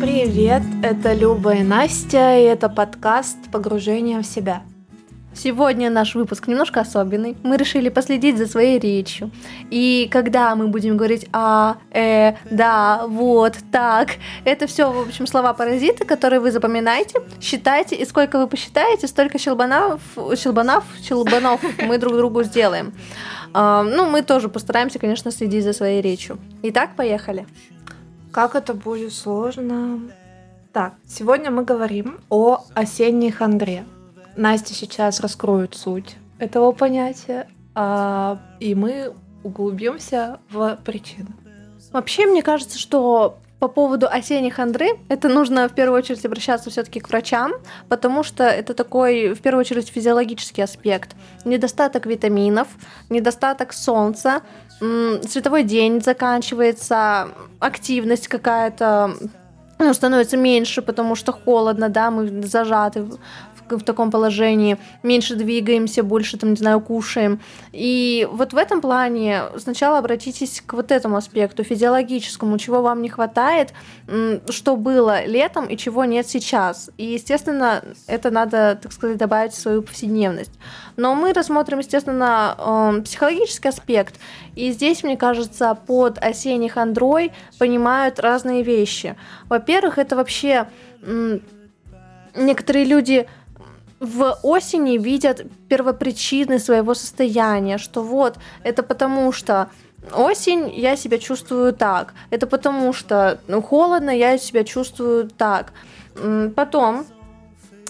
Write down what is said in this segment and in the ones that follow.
Привет, это Люба и Настя, и это подкаст «Погружение в себя». Сегодня наш выпуск немножко особенный. Мы решили последить за своей речью. И когда мы будем говорить «а», «э», «да», «вот», «так», это все, в общем, слова-паразиты, которые вы запоминаете, считайте, и сколько вы посчитаете, столько щелбанов, щелбанов, щелбанов мы друг другу сделаем. А, ну, мы тоже постараемся, конечно, следить за своей речью. Итак, поехали. Как это будет сложно? Так, сегодня мы говорим о осенней хандре. Настя сейчас раскроет суть этого понятия, а, и мы углубимся в причины. Вообще, мне кажется, что по поводу осенних хандры, это нужно в первую очередь обращаться все-таки к врачам, потому что это такой, в первую очередь, физиологический аспект. Недостаток витаминов, недостаток солнца, световой день заканчивается, активность какая-то ну, становится меньше, потому что холодно, да, мы зажаты в таком положении, меньше двигаемся, больше, там, не знаю, кушаем. И вот в этом плане сначала обратитесь к вот этому аспекту физиологическому, чего вам не хватает, что было летом и чего нет сейчас. И, естественно, это надо, так сказать, добавить в свою повседневность. Но мы рассмотрим, естественно, эм, психологический аспект. И здесь, мне кажется, под осенний хандрой понимают разные вещи. Во-первых, это вообще некоторые люди в осени видят первопричины своего состояния, что вот это потому что осень я себя чувствую так, это потому что ну, холодно я себя чувствую так. Потом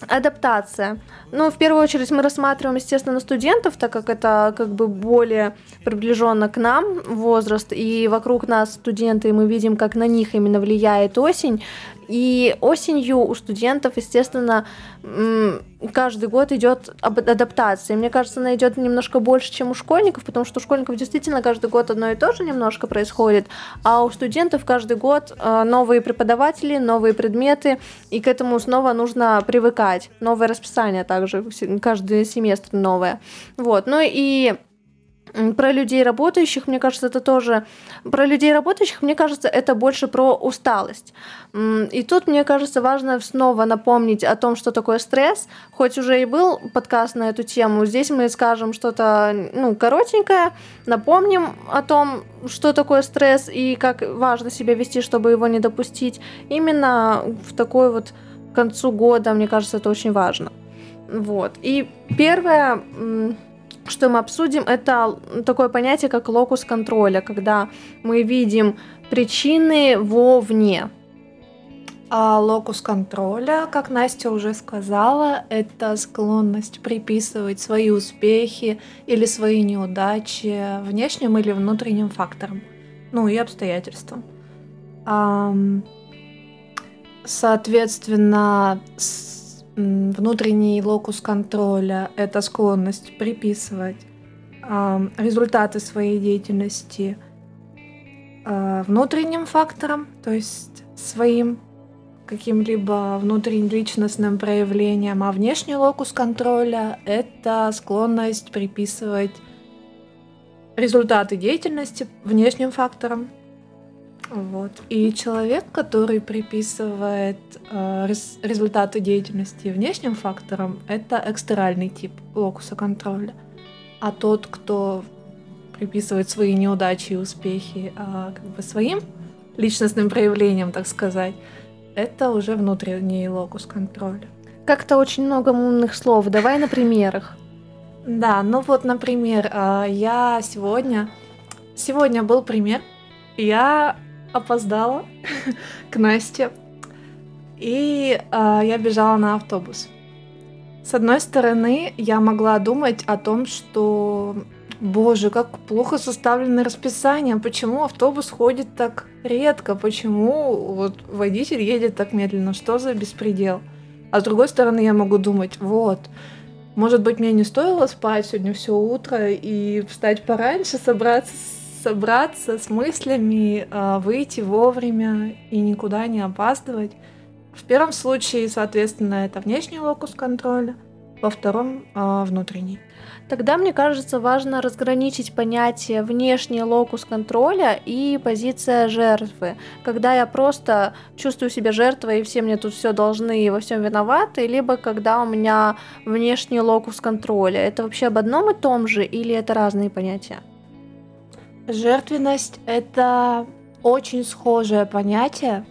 адаптация. Ну, в первую очередь мы рассматриваем, естественно, студентов, так как это как бы более приближенно к нам возраст, и вокруг нас студенты, и мы видим, как на них именно влияет осень. И осенью у студентов, естественно, каждый год идет адаптация. Мне кажется, она идет немножко больше, чем у школьников, потому что у школьников действительно каждый год одно и то же немножко происходит, а у студентов каждый год э, новые преподаватели, новые предметы, и к этому снова нужно привыкать. Новое расписание также, каждый семестр новое. Вот. Ну и про людей работающих, мне кажется, это тоже... Про людей работающих, мне кажется, это больше про усталость. И тут, мне кажется, важно снова напомнить о том, что такое стресс. Хоть уже и был подкаст на эту тему, здесь мы скажем что-то ну, коротенькое, напомним о том, что такое стресс и как важно себя вести, чтобы его не допустить. Именно в такой вот концу года, мне кажется, это очень важно. Вот. И первое что мы обсудим, это такое понятие, как локус контроля, когда мы видим причины вовне. А локус контроля, как Настя уже сказала, это склонность приписывать свои успехи или свои неудачи внешним или внутренним факторам, ну и обстоятельствам. Соответственно, внутренний локус контроля — это склонность приписывать э, результаты своей деятельности э, внутренним факторам, то есть своим каким-либо внутренним личностным проявлением, а внешний локус контроля — это склонность приписывать результаты деятельности внешним факторам, вот. И человек, который приписывает э, рез результаты деятельности внешним факторам, это экстеральный тип локуса контроля. А тот, кто приписывает свои неудачи и успехи э, как бы своим личностным проявлением, так сказать, это уже внутренний локус контроля. Как-то очень много умных слов. Давай на примерах. Да, ну вот, например, э, я сегодня... Сегодня был пример. Я опоздала к Насте, и э, я бежала на автобус. С одной стороны, я могла думать о том, что, боже, как плохо составлено расписание, почему автобус ходит так редко, почему вот водитель едет так медленно, что за беспредел. А с другой стороны, я могу думать, вот, может быть, мне не стоило спать сегодня все утро и встать пораньше, собраться собраться с мыслями, а, выйти вовремя и никуда не опаздывать. В первом случае, соответственно, это внешний локус контроля. во втором э, внутренний. Тогда, мне кажется, важно разграничить понятие внешний локус контроля и позиция жертвы. Когда я просто чувствую себя жертвой, и все мне тут все должны и во всем виноваты, либо когда у меня внешний локус контроля. Это вообще об одном и том же или это разные понятия? Жертвенность — это очень схожее понятие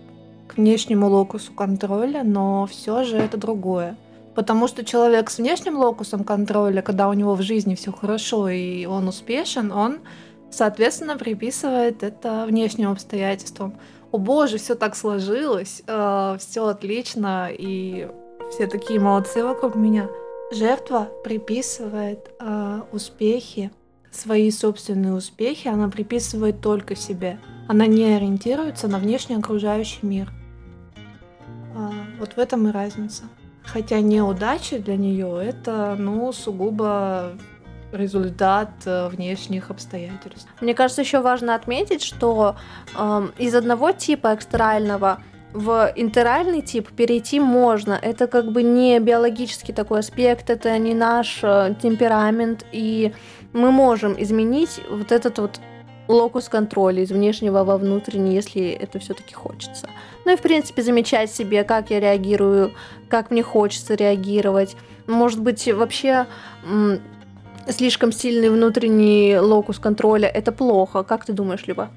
к внешнему локусу контроля, но все же это другое. Потому что человек с внешним локусом контроля, когда у него в жизни все хорошо и он успешен, он, соответственно, приписывает это внешним обстоятельствам. О боже, все так сложилось, э, все отлично, и все такие молодцы вокруг меня. Жертва приписывает э, успехи, свои собственные успехи, она приписывает только себе. Она не ориентируется на внешний окружающий мир. Э, вот в этом и разница. Хотя неудача для нее это, ну, сугубо результат э, внешних обстоятельств. Мне кажется, еще важно отметить, что э, из одного типа экстрального в интеральный тип перейти можно. Это как бы не биологический такой аспект, это не наш э, темперамент, и мы можем изменить вот этот вот локус контроля из внешнего во внутренний, если это все-таки хочется. Ну и, в принципе, замечать себе, как я реагирую, как мне хочется реагировать. Может быть, вообще слишком сильный внутренний локус контроля – это плохо. Как ты думаешь, Люба?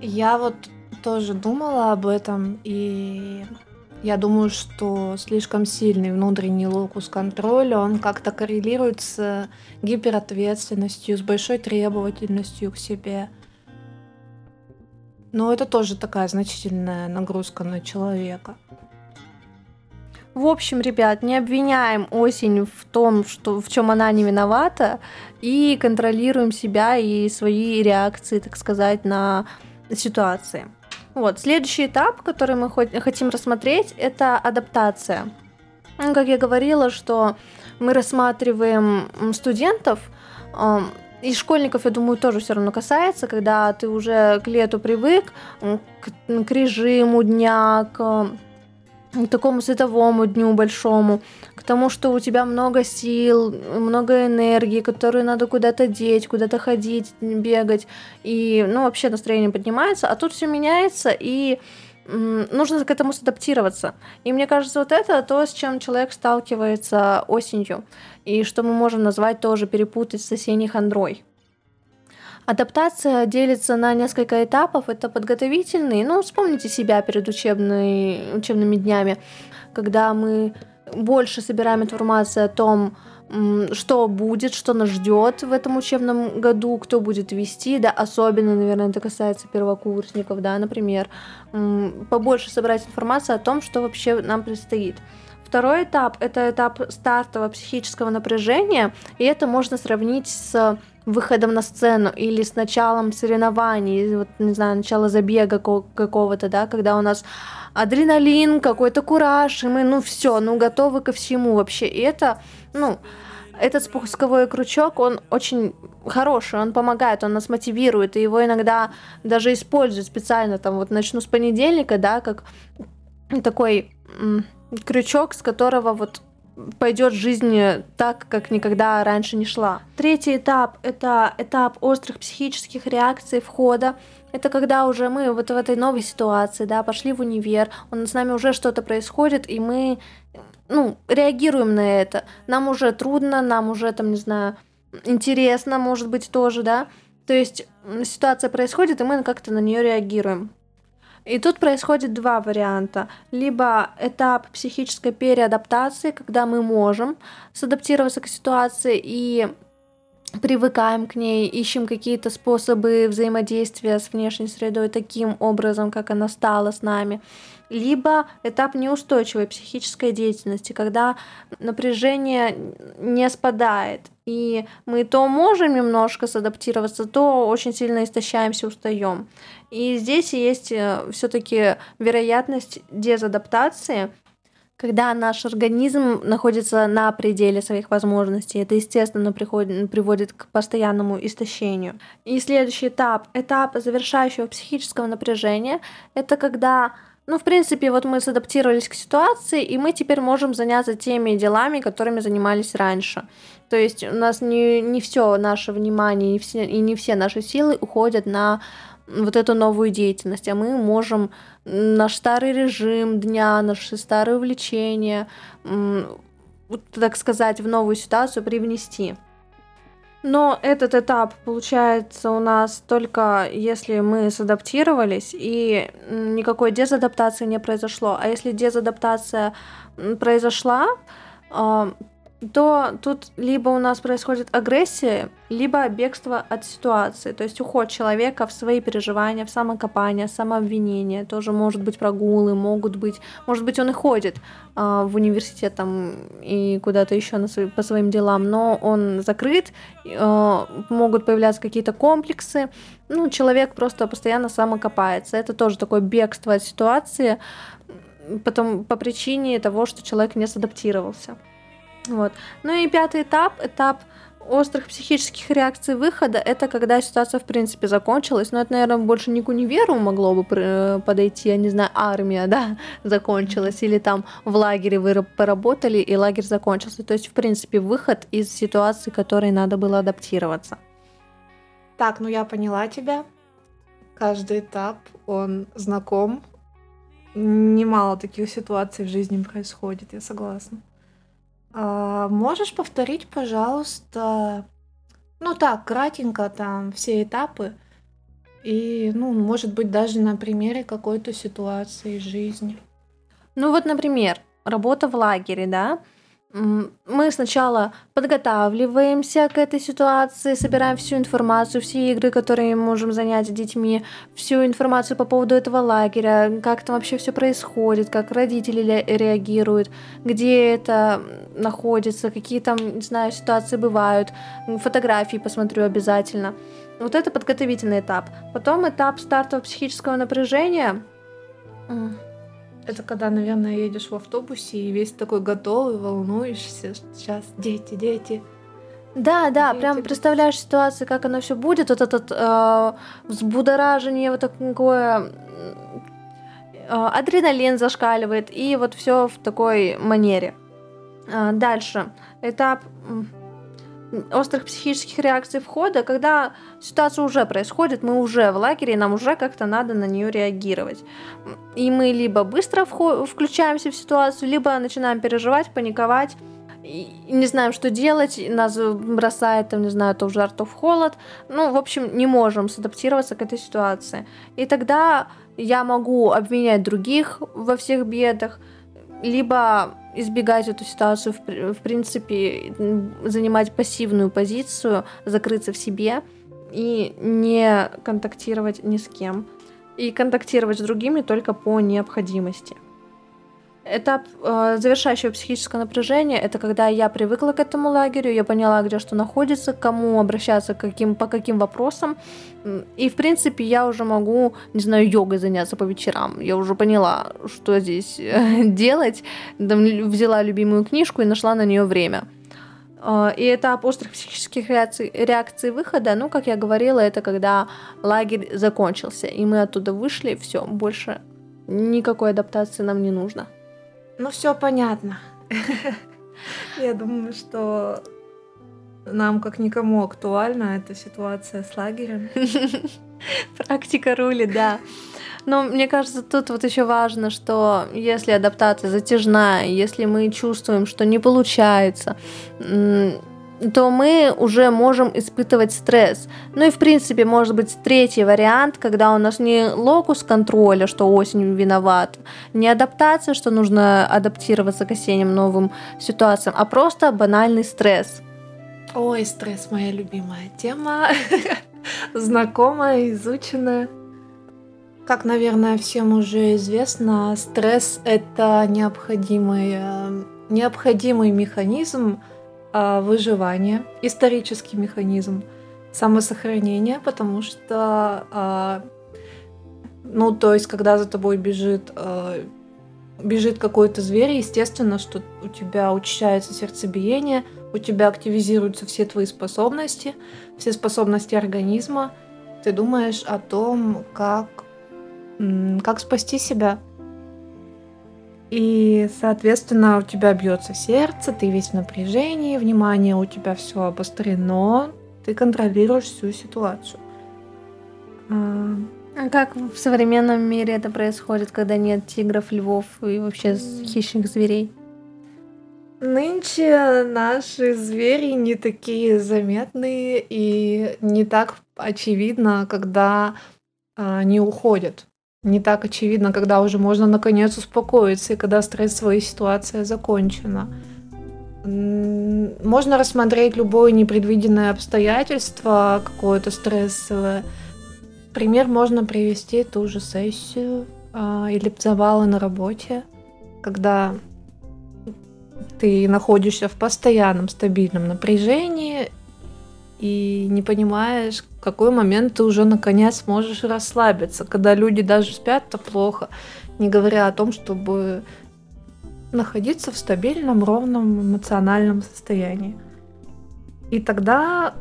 Я вот тоже думала об этом, и я думаю, что слишком сильный внутренний локус контроля, он как-то коррелирует с гиперответственностью, с большой требовательностью к себе. Но это тоже такая значительная нагрузка на человека. В общем, ребят, не обвиняем осень в том, что, в чем она не виновата, и контролируем себя и свои реакции, так сказать, на ситуации. Вот, следующий этап, который мы хотим рассмотреть, это адаптация. Ну, как я говорила, что мы рассматриваем студентов, и школьников, я думаю, тоже все равно касается, когда ты уже к лету привык, к, к режиму дня, к к такому световому дню большому, к тому, что у тебя много сил, много энергии, которую надо куда-то деть, куда-то ходить, бегать, и, ну, вообще настроение поднимается, а тут все меняется, и нужно к этому адаптироваться. И мне кажется, вот это то, с чем человек сталкивается осенью, и что мы можем назвать тоже перепутать с осенней хандрой. Адаптация делится на несколько этапов. Это подготовительный, ну, вспомните себя перед учебной, учебными днями, когда мы больше собираем информацию о том, что будет, что нас ждет в этом учебном году, кто будет вести, да, особенно, наверное, это касается первокурсников, да, например, побольше собрать информацию о том, что вообще нам предстоит. Второй этап – это этап стартового психического напряжения, и это можно сравнить с выходом на сцену или с началом соревнований, вот, не знаю, начало забега какого-то, да, когда у нас адреналин, какой-то кураж, и мы, ну, все, ну, готовы ко всему вообще. И это, ну, этот спусковой крючок, он очень хороший, он помогает, он нас мотивирует, и его иногда даже используют специально, там, вот начну с понедельника, да, как такой крючок, с которого вот пойдет жизнь так, как никогда раньше не шла. Третий этап – это этап острых психических реакций входа. Это когда уже мы вот в этой новой ситуации, да, пошли в универ, он, с нами уже что-то происходит, и мы, ну, реагируем на это. Нам уже трудно, нам уже, там, не знаю, интересно, может быть, тоже, да. То есть ситуация происходит, и мы как-то на нее реагируем. И тут происходит два варианта. Либо этап психической переадаптации, когда мы можем садаптироваться к ситуации и привыкаем к ней, ищем какие-то способы взаимодействия с внешней средой таким образом, как она стала с нами. Либо этап неустойчивой психической деятельности, когда напряжение не спадает, и мы то можем немножко садаптироваться, то очень сильно истощаемся, устаем. И здесь есть э, все-таки вероятность дезадаптации, когда наш организм находится на пределе своих возможностей. Это, естественно, приходит, приводит к постоянному истощению. И следующий этап, этап завершающего психического напряжения, это когда Ну, в принципе, вот мы садаптировались к ситуации, и мы теперь можем заняться теми делами, которыми занимались раньше. То есть у нас не, не все наше внимание и, все, и не все наши силы уходят на вот эту новую деятельность, а мы можем наш старый режим дня, наши старые увлечения, так сказать, в новую ситуацию привнести. Но этот этап получается у нас только если мы садаптировались и никакой дезадаптации не произошло. А если дезадаптация произошла, а, то тут либо у нас происходит агрессия, либо бегство от ситуации, то есть уход человека в свои переживания, в самокопание, самообвинение, тоже может быть прогулы, могут быть, может быть он и ходит э, в университет там и куда-то еще на свои, по своим делам, но он закрыт, э, могут появляться какие-то комплексы, ну человек просто постоянно самокопается, это тоже такое бегство от ситуации, потом по причине того, что человек не садаптировался. Вот. Ну и пятый этап, этап острых психических реакций выхода, это когда ситуация в принципе закончилась. Но это, наверное, больше не к универу могло бы э, подойти, я не знаю, армия, да, закончилась, или там в лагере вы поработали, и лагерь закончился. То есть, в принципе, выход из ситуации, которой надо было адаптироваться. Так, ну я поняла тебя. Каждый этап, он знаком. Немало таких ситуаций в жизни происходит, я согласна. А, можешь повторить, пожалуйста, ну так, кратенько там все этапы и, ну, может быть, даже на примере какой-то ситуации из жизни. Ну вот, например, работа в лагере, да, мы сначала подготавливаемся к этой ситуации, собираем всю информацию, все игры, которые можем занять с детьми, всю информацию по поводу этого лагеря, как там вообще все происходит, как родители реагируют, где это находится, какие там, не знаю, ситуации бывают, фотографии посмотрю обязательно. Вот это подготовительный этап. Потом этап стартового психического напряжения это когда, наверное, едешь в автобусе и весь такой готовый, волнуешься, что сейчас дети, дети. Да, да, дети. прям представляешь ситуацию, как оно все будет, вот этот э, взбудоражение, вот такое э, адреналин зашкаливает, и вот все в такой манере. Э, дальше. Этап острых психических реакций входа, когда ситуация уже происходит, мы уже в лагере, и нам уже как-то надо на нее реагировать. И мы либо быстро включаемся в ситуацию, либо начинаем переживать, паниковать, и не знаем, что делать, нас бросает, там, не знаю, то в жар, то в холод. Ну, в общем, не можем садаптироваться к этой ситуации. И тогда я могу обвинять других во всех бедах, либо избегать эту ситуацию, в, принципе, занимать пассивную позицию, закрыться в себе и не контактировать ни с кем. И контактировать с другими только по необходимости. Этап э, завершающего психического напряжения это когда я привыкла к этому лагерю, я поняла, где что находится, к кому обращаться, каким, по каким вопросам. И, в принципе, я уже могу, не знаю, йогой заняться по вечерам. Я уже поняла, что здесь э, делать. Взяла любимую книжку и нашла на нее время. Э, и этап острых психических реакций, реакций выхода, ну, как я говорила, это когда лагерь закончился, и мы оттуда вышли, все, больше никакой адаптации нам не нужно. Ну, все понятно. Я думаю, что нам, как никому, актуальна эта ситуация с лагерем. Практика рулит, да. Но мне кажется, тут вот еще важно, что если адаптация затяжная, если мы чувствуем, что не получается, то мы уже можем испытывать стресс. Ну и в принципе может быть третий вариант, когда у нас не локус контроля, что осень виноват, не адаптация, что нужно адаптироваться к осенним новым ситуациям, а просто банальный стресс. Ой, стресс моя любимая тема, знакомая, изученная. Как, наверное, всем уже известно, стресс это необходимый, э, необходимый механизм, э, выживания, исторический механизм самосохранения, потому что, э, ну, то есть, когда за тобой бежит, э, бежит какой-то зверь, естественно, что у тебя учащается сердцебиение, у тебя активизируются все твои способности, все способности организма. Ты думаешь о том, как, как спасти себя, И, соответственно, у тебя бьется сердце, ты весь в напряжении, внимание у тебя все обострено, ты контролируешь всю ситуацию. А, а как в современном мире это происходит, когда нет тигров, львов и вообще хищных зверей? Нынче наши звери не такие заметные и не так очевидно, когда а, они уходят. Не так очевидно, когда уже можно наконец успокоиться и когда стрессовая ситуация закончена. Можно рассмотреть любое непредвиденное обстоятельство, какое-то стрессовое. Пример можно привести ту же сессию а, или завалы на работе, когда ты находишься в постоянном стабильном напряжении и не понимаешь, в какой момент ты уже наконец можешь расслабиться, когда люди даже спят-то плохо, не говоря о том, чтобы находиться в стабильном, ровном эмоциональном состоянии. И тогда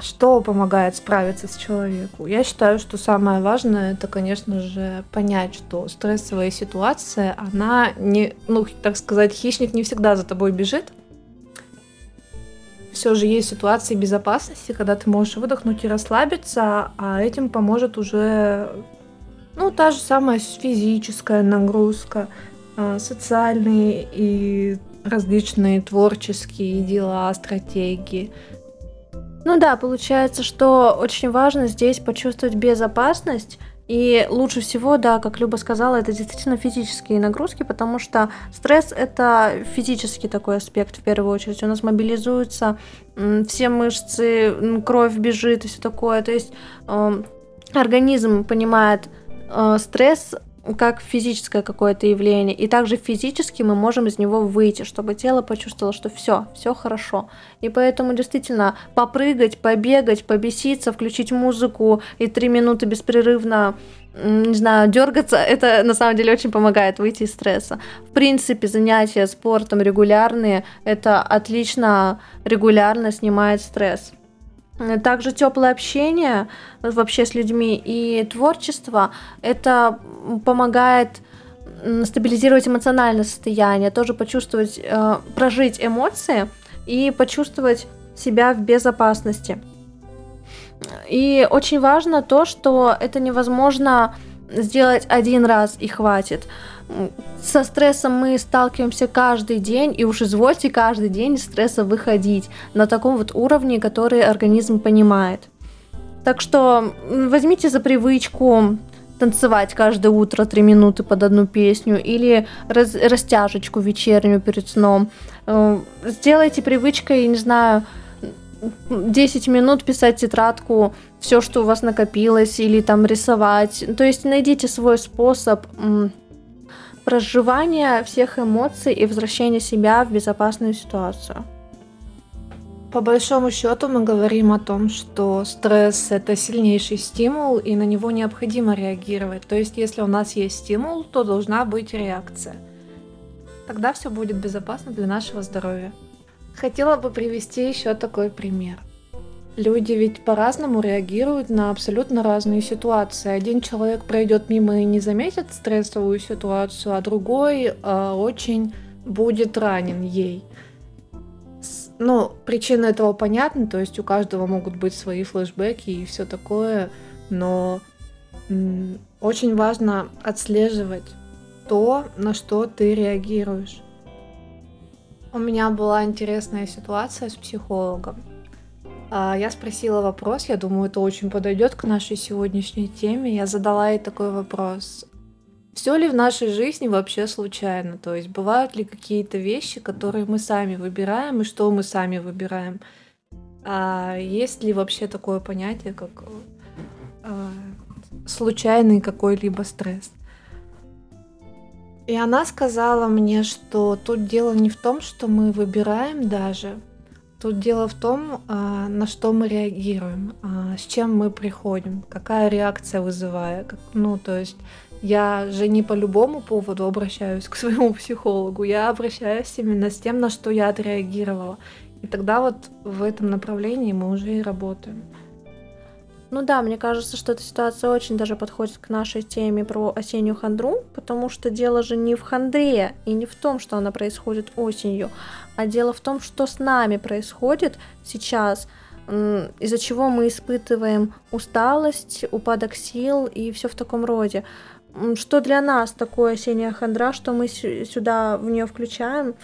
что помогает справиться с человеку? Я считаю, что самое важное это, конечно же, понять, что стрессовая ситуация, она не, ну, так сказать, хищник не всегда за тобой бежит. Все же есть ситуации безопасности, когда ты можешь выдохнуть и расслабиться, а этим поможет уже, ну, та же самая физическая нагрузка, а, социальные и различные творческие дела, стратегии. Ну да, получается, что очень важно здесь почувствовать безопасность. И лучше всего, да, как Люба сказала, это действительно физические нагрузки, потому что стресс это физический такой аспект в первую очередь. У нас мобилизуются все мышцы, кровь бежит и все такое. То есть э, организм понимает э, стресс как физическое какое-то явление. И также физически мы можем из него выйти, чтобы тело почувствовало, что все, все хорошо. И поэтому действительно попрыгать, побегать, побеситься, включить музыку и три минуты беспрерывно не знаю, дергаться, это на самом деле очень помогает выйти из стресса. В принципе, занятия спортом регулярные, это отлично регулярно снимает стресс. Также теплое общение вообще с людьми и творчество это помогает стабилизировать эмоциональное состояние, тоже почувствовать, э, прожить эмоции и почувствовать себя в безопасности. И очень важно то, что это невозможно сделать один раз и хватит. Со стрессом мы сталкиваемся каждый день, и уж извольте каждый день из стресса выходить на таком вот уровне, который организм понимает. Так что возьмите за привычку танцевать каждое утро 3 минуты под одну песню или раз, растяжечку вечернюю перед сном. Э, сделайте привычкой, не знаю, 10 минут писать тетрадку, все, что у вас накопилось, или там рисовать. То есть найдите свой способ проживания всех эмоций и возвращения себя в безопасную ситуацию. По большому счету мы говорим о том, что стресс это сильнейший стимул, и на него необходимо реагировать. То есть, если у нас есть стимул, то должна быть реакция. Тогда все будет безопасно для нашего здоровья. Хотела бы привести еще такой пример. Люди ведь по-разному реагируют на абсолютно разные ситуации. Один человек пройдет мимо и не заметит стрессовую ситуацию, а другой э, очень будет ранен ей. Ну, причина этого понятна, то есть у каждого могут быть свои флешбеки и все такое, но м- очень важно отслеживать то, на что ты реагируешь. У меня была интересная ситуация с психологом. А, я спросила вопрос, я думаю, это очень подойдет к нашей сегодняшней теме. Я задала ей такой вопрос. Все ли в нашей жизни вообще случайно? То есть бывают ли какие-то вещи, которые мы сами выбираем, и что мы сами выбираем? А есть ли вообще такое понятие, как а, случайный какой-либо стресс? И она сказала мне, что тут дело не в том, что мы выбираем даже, тут дело в том, а, на что мы реагируем, а, с чем мы приходим, какая реакция вызывает. Ну, то есть я же не по любому поводу обращаюсь к своему психологу, я обращаюсь именно с тем, на что я отреагировала. И тогда вот в этом направлении мы уже и работаем. Ну да, мне кажется, что эта ситуация очень даже подходит к нашей теме про осеннюю хандру, потому что дело же не в хандре и не в том, что она происходит осенью, а дело в том, что с нами происходит сейчас, из-за чего мы испытываем усталость, упадок сил и все в таком роде. Что для нас такое осенняя хандра, что мы сюда в нее включаем?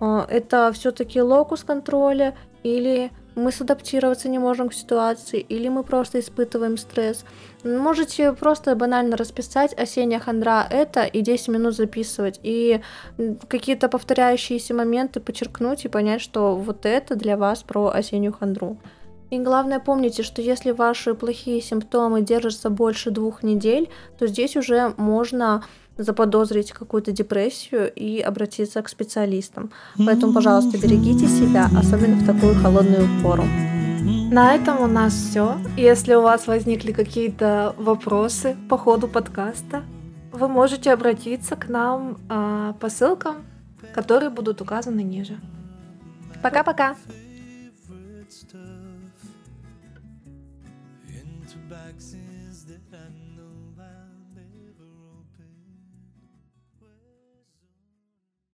А, это все-таки локус контроля или мы садаптироваться не можем к ситуации, или мы просто испытываем стресс. Можете просто банально расписать осенняя хандра это и 10 минут записывать, и какие-то повторяющиеся моменты подчеркнуть и понять, что вот это для вас про осеннюю хандру. И главное помните, что если ваши плохие симптомы держатся больше двух недель, то здесь уже можно заподозрить какую-то депрессию и обратиться к специалистам. Поэтому, пожалуйста, берегите себя, особенно в такую холодную пору. На этом у нас все. Если у вас возникли какие-то вопросы по ходу подкаста, вы можете обратиться к нам э, по ссылкам, которые будут указаны ниже. Пока-пока!